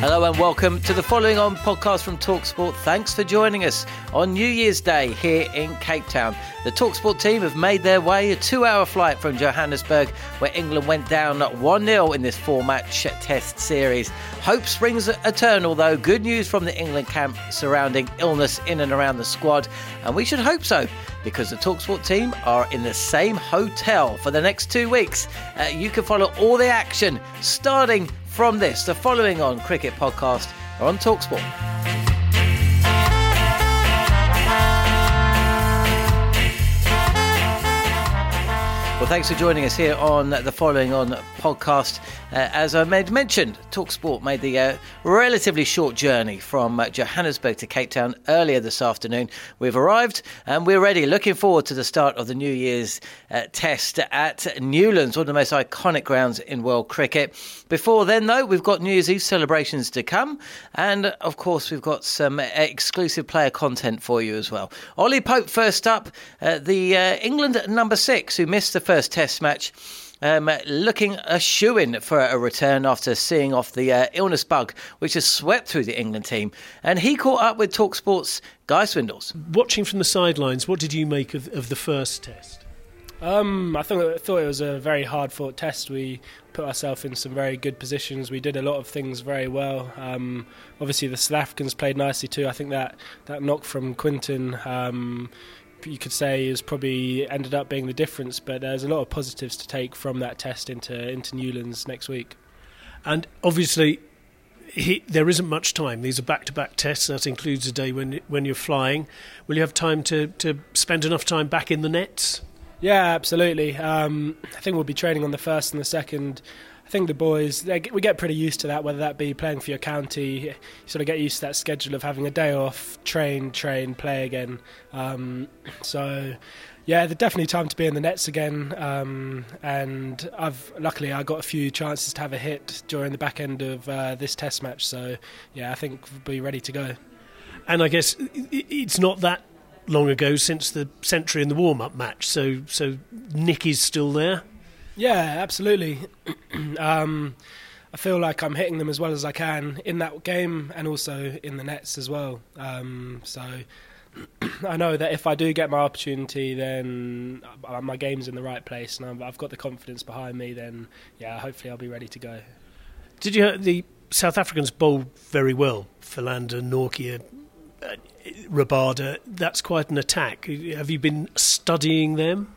Hello and welcome to the following on podcast from Talksport. Thanks for joining us on New Year's Day here in Cape Town. The Talksport team have made their way a two hour flight from Johannesburg, where England went down 1 0 in this four match test series. Hope springs eternal, though. Good news from the England camp surrounding illness in and around the squad, and we should hope so because the Talksport team are in the same hotel for the next two weeks. Uh, you can follow all the action starting from this, the following on Cricket Podcast are on Talksport. Well, thanks for joining us here on the following on podcast. Uh, as I made mentioned, Talksport made the uh, relatively short journey from uh, Johannesburg to Cape Town earlier this afternoon. We've arrived and we're ready. Looking forward to the start of the New Year's uh, test at Newlands, one of the most iconic grounds in world cricket. Before then, though, we've got New Year's Eve celebrations to come, and of course, we've got some exclusive player content for you as well. Ollie Pope first up, uh, the uh, England number six who missed the first Test match. Um, looking a shoe in for a return after seeing off the uh, illness bug, which has swept through the England team. And he caught up with Talksport's Guy Swindells. Watching from the sidelines, what did you make of, of the first test? Um, I thought, I thought it was a very hard fought test. We put ourselves in some very good positions. We did a lot of things very well. Um, obviously, the South Africans played nicely too. I think that, that knock from Quinton. You could say is probably ended up being the difference. But there's a lot of positives to take from that test into into Newlands next week. And obviously, he, there isn't much time. These are back-to-back tests. That includes a day when when you're flying. Will you have time to, to spend enough time back in the nets? Yeah, absolutely. Um, I think we'll be training on the first and the second. I think the boys they, we get pretty used to that. Whether that be playing for your county, you sort of get used to that schedule of having a day off, train, train, play again. Um, so yeah, there's definitely time to be in the nets again. Um, and I've luckily I got a few chances to have a hit during the back end of uh, this Test match. So yeah, I think we'll be ready to go. And I guess it's not that long ago since the century in the warm-up match. So so Nick is still there. Yeah, absolutely. um, I feel like I'm hitting them as well as I can in that game and also in the nets as well. Um, so I know that if I do get my opportunity, then my game's in the right place and I've got the confidence behind me. Then yeah, hopefully I'll be ready to go. Did you hear the South Africans bowled very well? Philander, Nortje, uh, Rabada. That's quite an attack. Have you been studying them?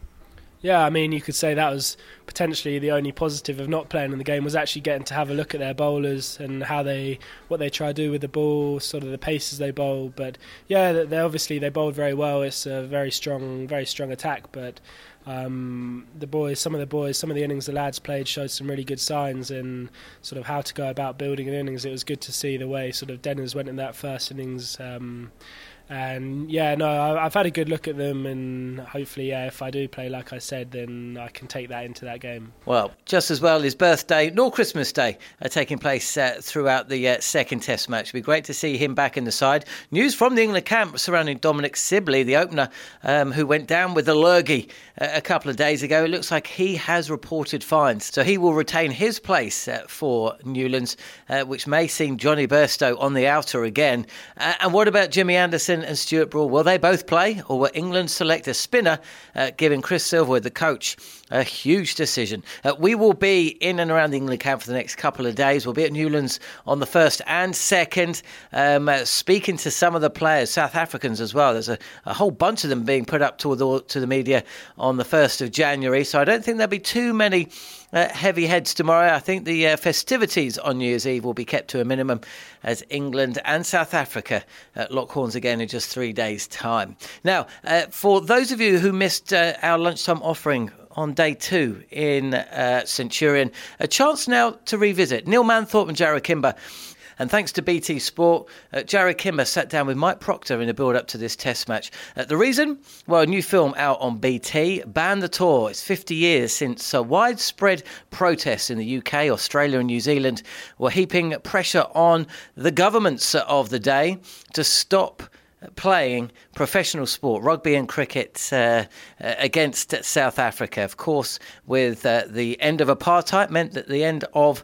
Yeah, I mean, you could say that was potentially the only positive of not playing in the game was actually getting to have a look at their bowlers and how they, what they try to do with the ball, sort of the paces they bowl. But yeah, they obviously they bowled very well. It's a very strong, very strong attack. But um, the boys, some of the boys, some of the innings the lads played showed some really good signs in sort of how to go about building an innings. It was good to see the way sort of Denners went in that first innings. Um, and yeah, no, I've had a good look at them, and hopefully, yeah, if I do play like I said, then I can take that into that game. Well, just as well, his birthday nor Christmas Day are taking place uh, throughout the uh, second Test match. It'd be great to see him back in the side. News from the England camp surrounding Dominic Sibley, the opener, um, who went down with a lurgy uh, a couple of days ago. It looks like he has reported fines, so he will retain his place uh, for Newlands, uh, which may see Jonny Bairstow on the outer again. Uh, and what about Jimmy Anderson? And Stuart Broad, will they both play or will England select a spinner, uh, giving Chris Silverwood, the coach, a huge decision? Uh, we will be in and around the England camp for the next couple of days. We'll be at Newlands on the first and second, um, uh, speaking to some of the players, South Africans as well. There's a, a whole bunch of them being put up to the, to the media on the 1st of January, so I don't think there'll be too many uh, heavy heads tomorrow. I think the uh, festivities on New Year's Eve will be kept to a minimum as England and South Africa uh, lock horns again in just three days' time. Now, uh, for those of you who missed our lunchtime offering on day two in Centurion, a chance now to revisit Neil Manthorp and Jarrod Kimber and thanks to BT Sport, uh, Jarrod Kimber sat down with Mike Procter in the build up to this test match. Uh, the reason? Well, a new film out on BT, Ban the Tour. It's 50 years since uh, widespread protests in the UK, Australia, and New Zealand were heaping pressure on the governments of the day to stop playing professional sport, rugby and cricket, uh, against South Africa. Of course, with uh, the end of apartheid, meant that the end of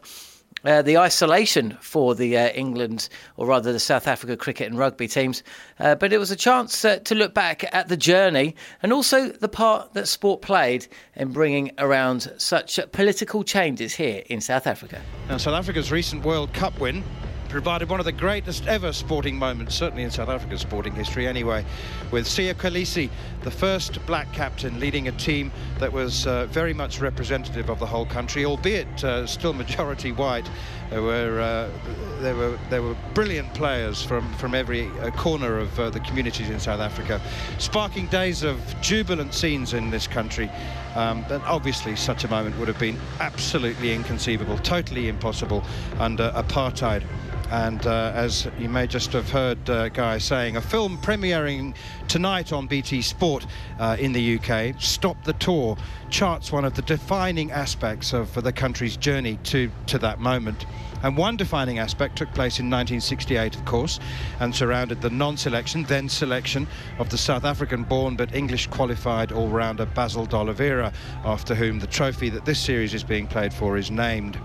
uh, the isolation for the uh, England, or rather the South Africa cricket and rugby teams. Uh, but it was a chance uh, to look back at the journey and also the part that sport played in bringing around such political changes here in South Africa. Now, South Africa's recent World Cup win provided one of the greatest ever sporting moments, certainly in South Africa's sporting history anyway, with Siya Kolisi, the first black captain leading a team that was uh, very much representative of the whole country, albeit uh, still majority white. There were, uh, there were, there were brilliant players from, from every uh, corner of uh, the communities in South Africa, sparking days of jubilant scenes in this country. Um, but obviously such a moment would have been absolutely inconceivable, totally impossible under apartheid. And uh, as you may just have heard uh, Guy saying, a film premiering tonight on BT Sport uh, in the UK, Stop the Tour, charts one of the defining aspects of the country's journey to, to that moment. And one defining aspect took place in 1968, of course, and surrounded the non selection, then selection, of the South African born but English qualified all rounder Basil D'Oliveira, after whom the trophy that this series is being played for is named.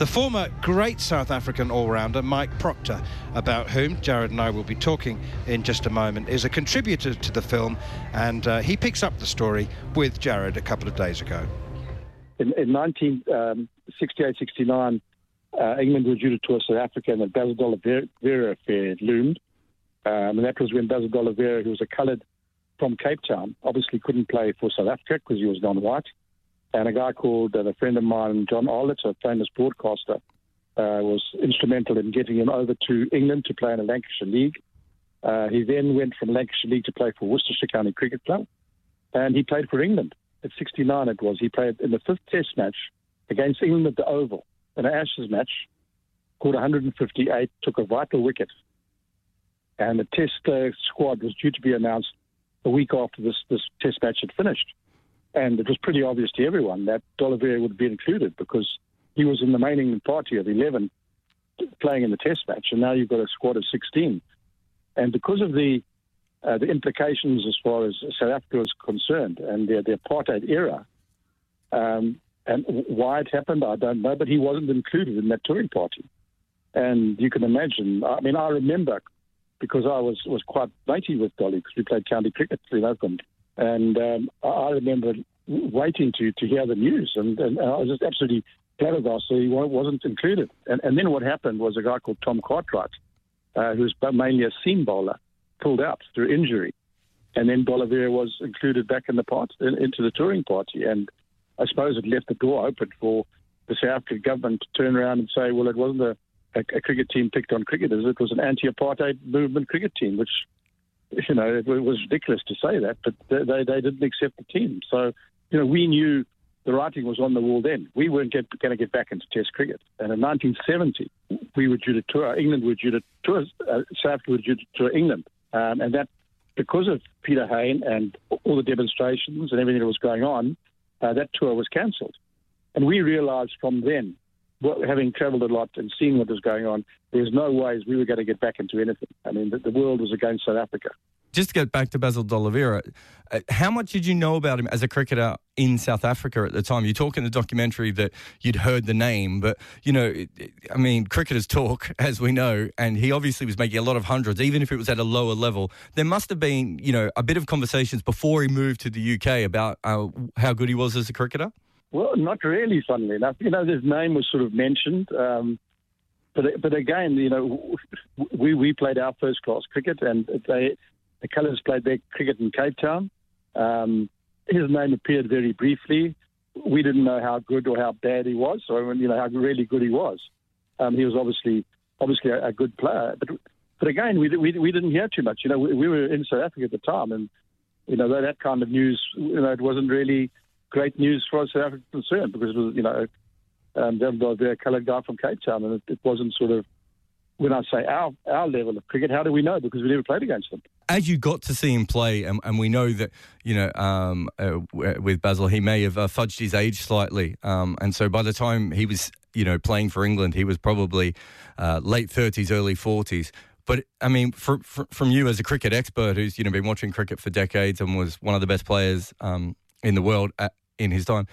The former great South African all-rounder Mike Procter, about whom Jarrod and I will be talking in just a moment, is a contributor to the film, and uh, he picks up the story with Jarrod a couple of days ago. In, in 1968-69, um, uh, England were due to tour South Africa, and the Basil D'Oliveira affair loomed. Um, and that was when Basil D'Oliveira, who was a coloured from Cape Town, obviously couldn't play for South Africa because he was non-white and a guy called uh, a friend of mine, John Arlott, a famous broadcaster, uh, was instrumental in getting him over to England to play in the Lancashire League. Uh, he then went from Lancashire League to play for Worcestershire County Cricket Club, and he played for England. At 69, it was. He played in the fifth Test match against England at the Oval, in an Ashes match, scored 158, took a vital wicket, and the Test uh, squad was due to be announced a week after this, this Test match had finished. And it was pretty obvious to everyone that D'Oliveira would be included because he was in the main England party of 11 playing in the test match, and now you've got a squad of 16. And because of the uh, the implications as far as South Africa is concerned and the, the apartheid era, um, and why it happened, I don't know, but he wasn't included in that touring party. And you can imagine, I mean, I remember because I was, was quite matey with Dolly because we played county cricket in Oakland. And um, I remember waiting to, to hear the news, and, and I was just absolutely flabbergasted he wasn't included. And, and then what happened was a guy called Tom Cartwright, uh, who was mainly a seam bowler, pulled out through injury. And then D'Oliveira was included back in the part, in, into the touring party. And I suppose it left the door open for the South African government to turn around and say, well, it wasn't a, a, a cricket team picked on cricketers, it was an anti-apartheid movement cricket team, which you know, it was ridiculous to say that, but they, they didn't accept the team. So you know, we knew the writing was on the wall then. We weren't going to get back into Test cricket. And in 1970, we were due to tour. England were due to tour. Uh, South Africa were due to tour England, um, and that because of Peter Hain and all the demonstrations and everything that was going on, uh, that tour was cancelled. And we realised from then, having travelled a lot and seeing what was going on, there's no ways we were going to get back into anything. I mean, the, the world was against South Africa just to get back to Basil D'Oliveira, uh, how much did you know about him as a cricketer in South Africa at the time? You talk in the documentary that you'd heard the name, but you know, it, it, I mean, cricketers talk, as we know, and he obviously was making a lot of hundreds, even if it was at a lower level. There must have been, you know, a bit of conversations before he moved to the UK about uh, how good he was as a cricketer. Well, not really. Funnily enough, you know, his name was sort of mentioned. Um, but but again, you know, we we played our first class cricket, and they the Colours played their cricket in Cape Town. Um, his name appeared very briefly. We didn't know how good or how bad he was, or you know how really good he was. Um, he was obviously obviously a, a, good player, but but again, we, we we didn't hear too much. You know, we, we were in South Africa at the time, and you know that, that kind of news, you know, it wasn't really great news for us South African concerned because it was you know um, they're a coloured guy from Cape Town, and it, it wasn't sort of when I say our our level of cricket, how do we know? Because we never played against them as you got to see him play, and, and we know that you know um, uh, with Basil, he may have uh, fudged his age slightly, um, and so by the time he was you know playing for England, he was probably uh, late thirties, early forties. But I mean, for, for, from you as a cricket expert who's you know been watching cricket for decades and was one of the best players um, in the world at, in his time,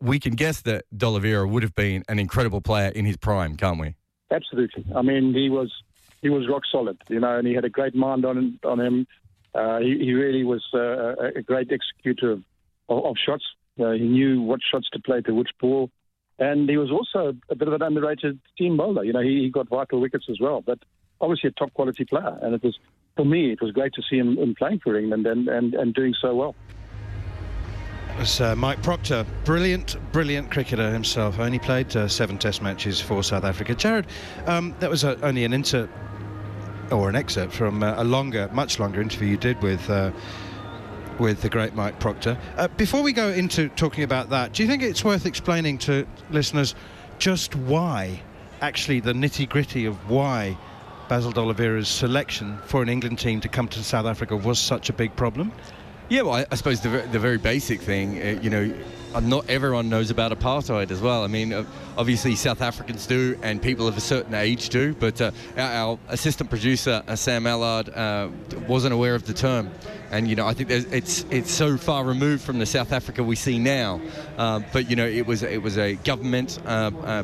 we can guess that D'Oliveira would have been an incredible player in his prime, can't we? Absolutely. I mean, he was he was rock solid, you know, and he had a great mind on on him. Uh, he, he, really was uh, a great executor of, of, shots. Uh, he knew what shots to play to which ball, and he was also a bit of an underrated team bowler. You know, he, he got vital wickets as well, but obviously a top quality player. And it was for me, it was great to see him, him playing for England and, and, and doing so well was uh, Mike Procter, brilliant, brilliant cricketer himself. Only played uh, seven Test matches for South Africa. Jarrod, um, that was uh, only an inter or an excerpt from uh, a longer, much longer interview you did with. Uh, with the great Mike Procter. Uh, before we go into talking about that, do you think it's worth explaining to listeners just why, actually, the nitty gritty of why Basil D'Oliveira's selection for an England team to come to South Africa was such a big problem? Yeah, well, I, I suppose the, the very basic thing, uh, you know, not everyone knows about apartheid as well. I mean, uh, obviously South Africans do, and people of a certain age do. But uh, our, assistant producer uh, Sam Allard uh, wasn't aware of the term, and you know I think it's it's so far removed from the South Africa we see now. Uh, but you know it was it was a government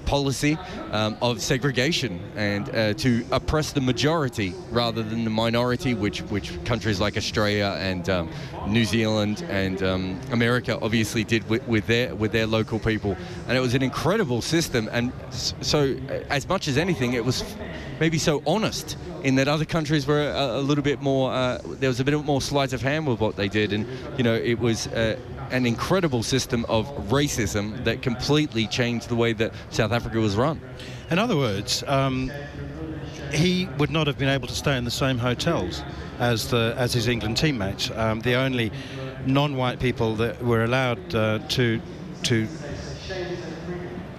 policy um, of segregation and to oppress the majority rather than the minority, which which countries like Australia and um, New Zealand and um, America obviously did with, with their with their local people, and it was an incredible system. And so, as much as anything, it was maybe so honest in that other countries were a, a little bit more. Uh, there was a bit more sleight of hand with what they did, and you know, it was. Uh, an incredible system of racism that completely changed the way that South Africa was run. In other words, um, he would not have been able to stay in the same hotels as the as his England teammates. Um, the only non-white people that were allowed uh, to to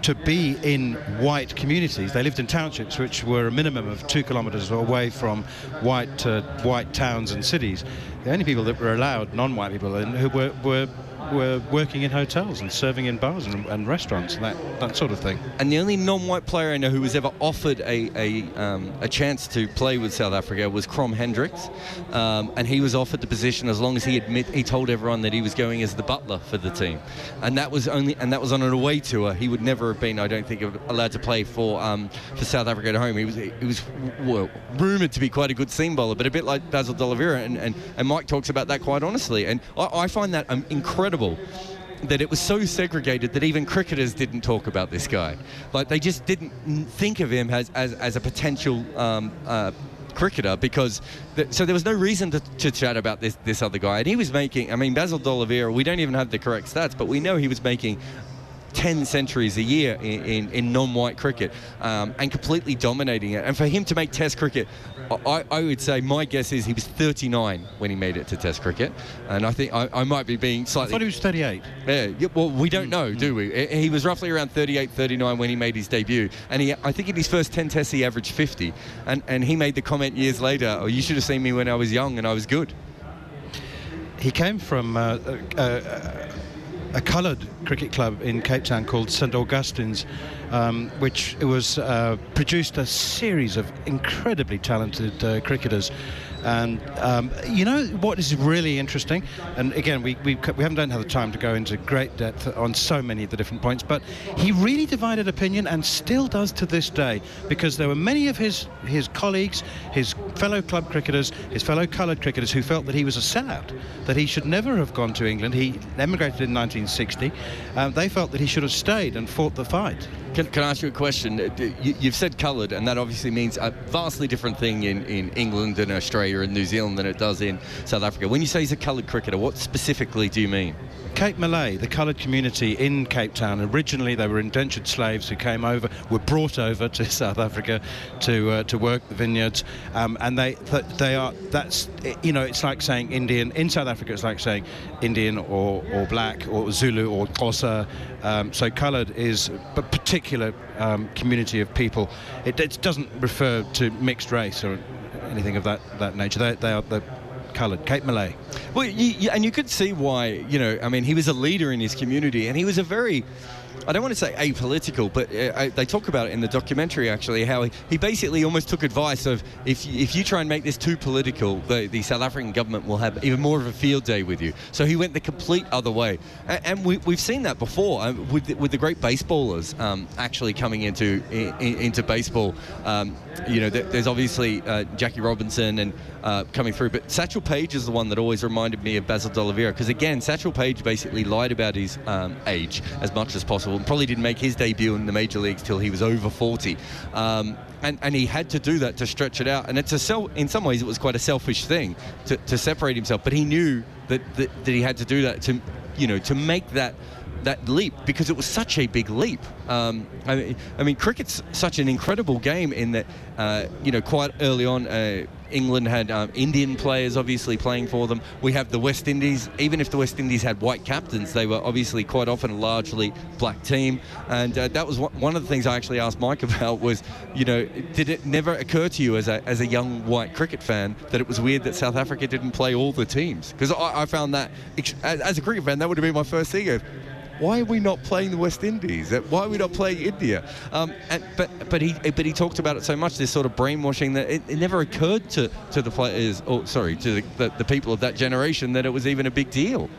to be in white communities. They lived in townships which were a minimum of two kilometres away from white uh, white towns and cities. The only people that were allowed, non-white people, who were, were were working in hotels and serving in bars and, and restaurants and that, that sort of thing. And the only non-white player I know who was ever offered a a, um, a chance to play with South Africa was Krom Hendricks, um, and he was offered the position as long as he admit he told everyone that he was going as the butler for the team, and that was only and that was on an away tour. He would never have been, I don't think, allowed to play for um, for South Africa at home. He was he was well, rumored to be quite a good seam bowler, but a bit like Basil D'Oliveira, and, and, and Mike talks about that quite honestly, and I, I find that um, incredible incredible that it was so segregated that even cricketers didn't talk about this guy. Like they just didn't think of him as, as, as a potential um, uh, cricketer because th- so there was no reason to, to, chat about this this other guy and he was making I mean Basil D'Oliveira we don't even have the correct stats but we know he was making 10 centuries a year in, in, in non-white cricket um, and completely dominating it. And for him to make Test cricket, I, I, would say my guess is he was 39 when he made it to Test cricket, and I think I, I might be being slightly. I thought he was 38. Yeah, well, we don't know, do we? He was roughly around 38, 39 when he made his debut, and he, I think in his first 10 tests he averaged 50, and, and he made the comment years later, "Oh, you should have seen me when I was young and I was good." He came from. Uh, uh, uh a coloured cricket club in Cape Town called St Augustine's, um, which was uh, produced a series of incredibly talented uh, cricketers. And um, you know what is really interesting, and again, we, we, we haven't had the time to go into great depth on so many of the different points, but he really divided opinion and still does to this day, because there were many of his his colleagues, his fellow club cricketers, his fellow coloured cricketers who felt that he was a sellout, that he should never have gone to England. He emigrated in 1960. Um, they felt that he should have stayed and fought the fight. Can, can, I ask you a question? Uh, you, have said coloured, and that obviously means a vastly different thing in, in England and Australia and New Zealand than it does in South Africa. When you say he's a coloured cricketer, what specifically do you mean? Cape Malay, the coloured community in Cape Town, originally they were indentured slaves who came over, were brought over to South Africa to uh, to work the vineyards, um, and they they are that's you know it's like saying Indian in South Africa it's like saying Indian or, or black or Zulu or Xhosa. Um, so coloured is a particular um, community of people. It, it, doesn't refer to mixed race or anything of that that nature. They, they are the coloured, Cape Malay. Well, you, you, and you could see why, you know, I mean, he was a leader in his community and he was a very I don't want to say apolitical, but uh, they talk about it in the documentary actually how he, he basically almost took advice of if you, if you try and make this too political, the, the South African government will have even more of a field day with you. So he went the complete other way, and, and we, have seen that before uh, with the, with the great baseballers um, actually coming into in, into baseball. Um, you know, there's obviously uh, Jackie Robinson and uh, coming through, but Satchel Paige is the one that always reminded me of Basil D'Oliveira because again, Satchel Paige basically lied about his um, age as much as possible and probably didn't make his debut in the major leagues till he was over 40. Um, and, and he had to do that to stretch it out. And it's a self, in some ways, it was quite a selfish thing to, to separate himself. But he knew that, that, that he had to do that to, you know, to make that that leap because it was such a big leap. Um, I, mean, I, mean, cricket's such an incredible game in that, uh, you know, quite early on, uh, England had um, Indian players obviously playing for them. We have the West Indies. Even if the West Indies had white captains, they were obviously quite often a largely black team. And uh, that was one of the things I actually asked Mike about was, you know, did it never occur to you as a, as a young white cricket fan that it was weird that South Africa didn't play all the teams? Because I, I, found that, as a cricket fan, that would have been my first thing why are we not playing the West Indies? Uh, why are we not playing India? Um, and, but but he but he talked about it so much, this sort of brainwashing that it, it never occurred to, to the players, or sorry, to the, the, the, people of that generation that it was even a big deal.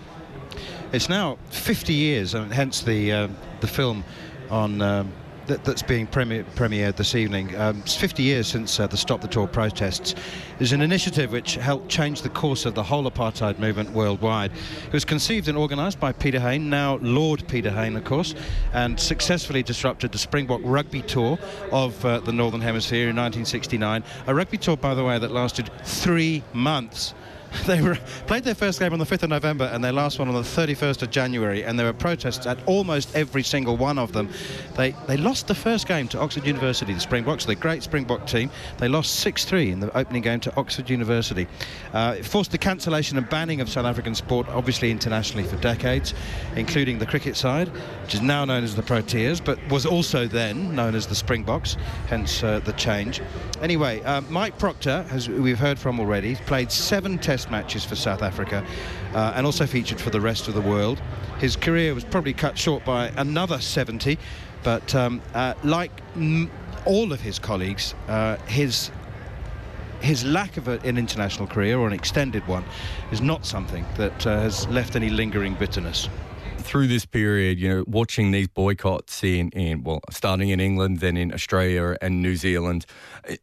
It's now 50 years, and hence the uh, the film on. Um, that, that's being premier, premiered this evening. Um, it's 50 years since uh, the Stop the Tour protests. Is an initiative which helped change the course of the whole apartheid movement worldwide. It was conceived and organised by Peter Hain, now Lord Peter Hain, of course, and successfully disrupted the Springbok Rugby Tour of uh, the Northern Hemisphere in 1969. A rugby tour, by the way, that lasted three months. They were, played their first game on the 5th of November and their last one on the 31st of January, and there were protests at almost every single one of them. They they lost the first game to Oxford University, the Springboks, the great Springbok team. They lost 6-3 in the opening game to Oxford University. Uh, it forced the cancellation and banning of South African sport, obviously internationally for decades, including the cricket side, which is now known as the Proteas, but was also then known as the Springboks, hence uh, the change. Anyway, uh, Mike Procter, as we've heard from already, played seven Test Test matches for South Africa uh, and also featured for the rest of the world. His career was probably cut short by another 70, but um, uh, like m- all of his colleagues, uh, his his lack of a, an international career or an extended one is not something that uh, has left any lingering bitterness through this period, you know, watching these boycotts in, in well, starting in England, then in Australia and New Zealand,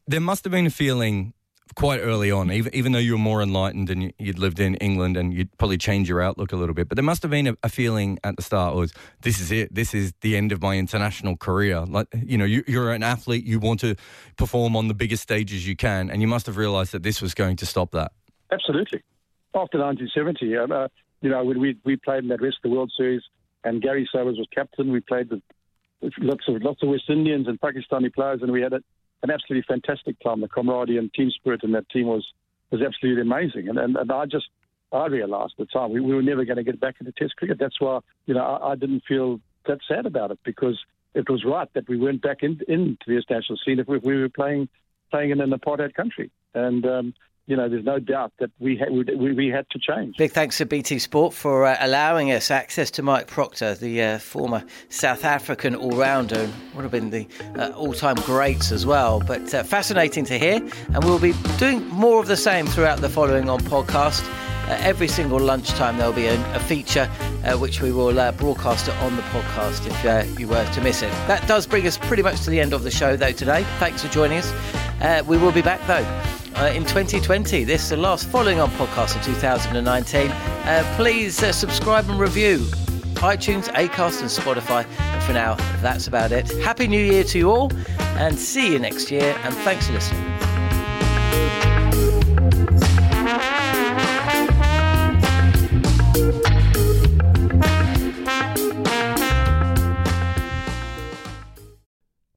there must have been a feeling quite early on, even, even though you were more enlightened and you'd lived in England and you'd probably change your outlook a little bit. But there must have been a, a, feeling at the start was, this is it. This is the end of my international career. Like, you know, you, you're an athlete. You want to perform on the biggest stages you can. And you must have realized that this was going to stop that. Absolutely. After 1970, um, uh, you know, when we, we played in that rest of the World Series, and Garry Sobers was captain. We played with lots of lots of West Indians and Pakistani players, and we had a, an absolutely fantastic time. The camaraderie and team spirit in that team was was absolutely amazing. And and, and I just I realised at the time we, we were never going to get back into Test cricket. That's why you know I, I didn't feel that sad about it because it was right that we weren't back in, into the international scene if we, if we were playing playing in an apartheid country. And um, you know, there's no doubt that we had, we, we had to change. Big thanks to BT Sport for uh, allowing us access to Mike Procter, the uh, former South African all-rounder, would have been the uh, all-time greats as well. But uh, fascinating to hear, and we'll be doing more of the same throughout the following on podcast. Uh, every single lunchtime there'll be a, a feature uh, which we will broadcast on the podcast if you were to miss it. That does bring us pretty much to the end of the show though today. Thanks for joining us. We will be back though. Uh, in 2020. This is the last following on podcast of 2019. Uh, please uh, subscribe and review iTunes, Acast, and Spotify. And for now, that's about it. Happy New Year to you all, and see you next year. And thanks for listening.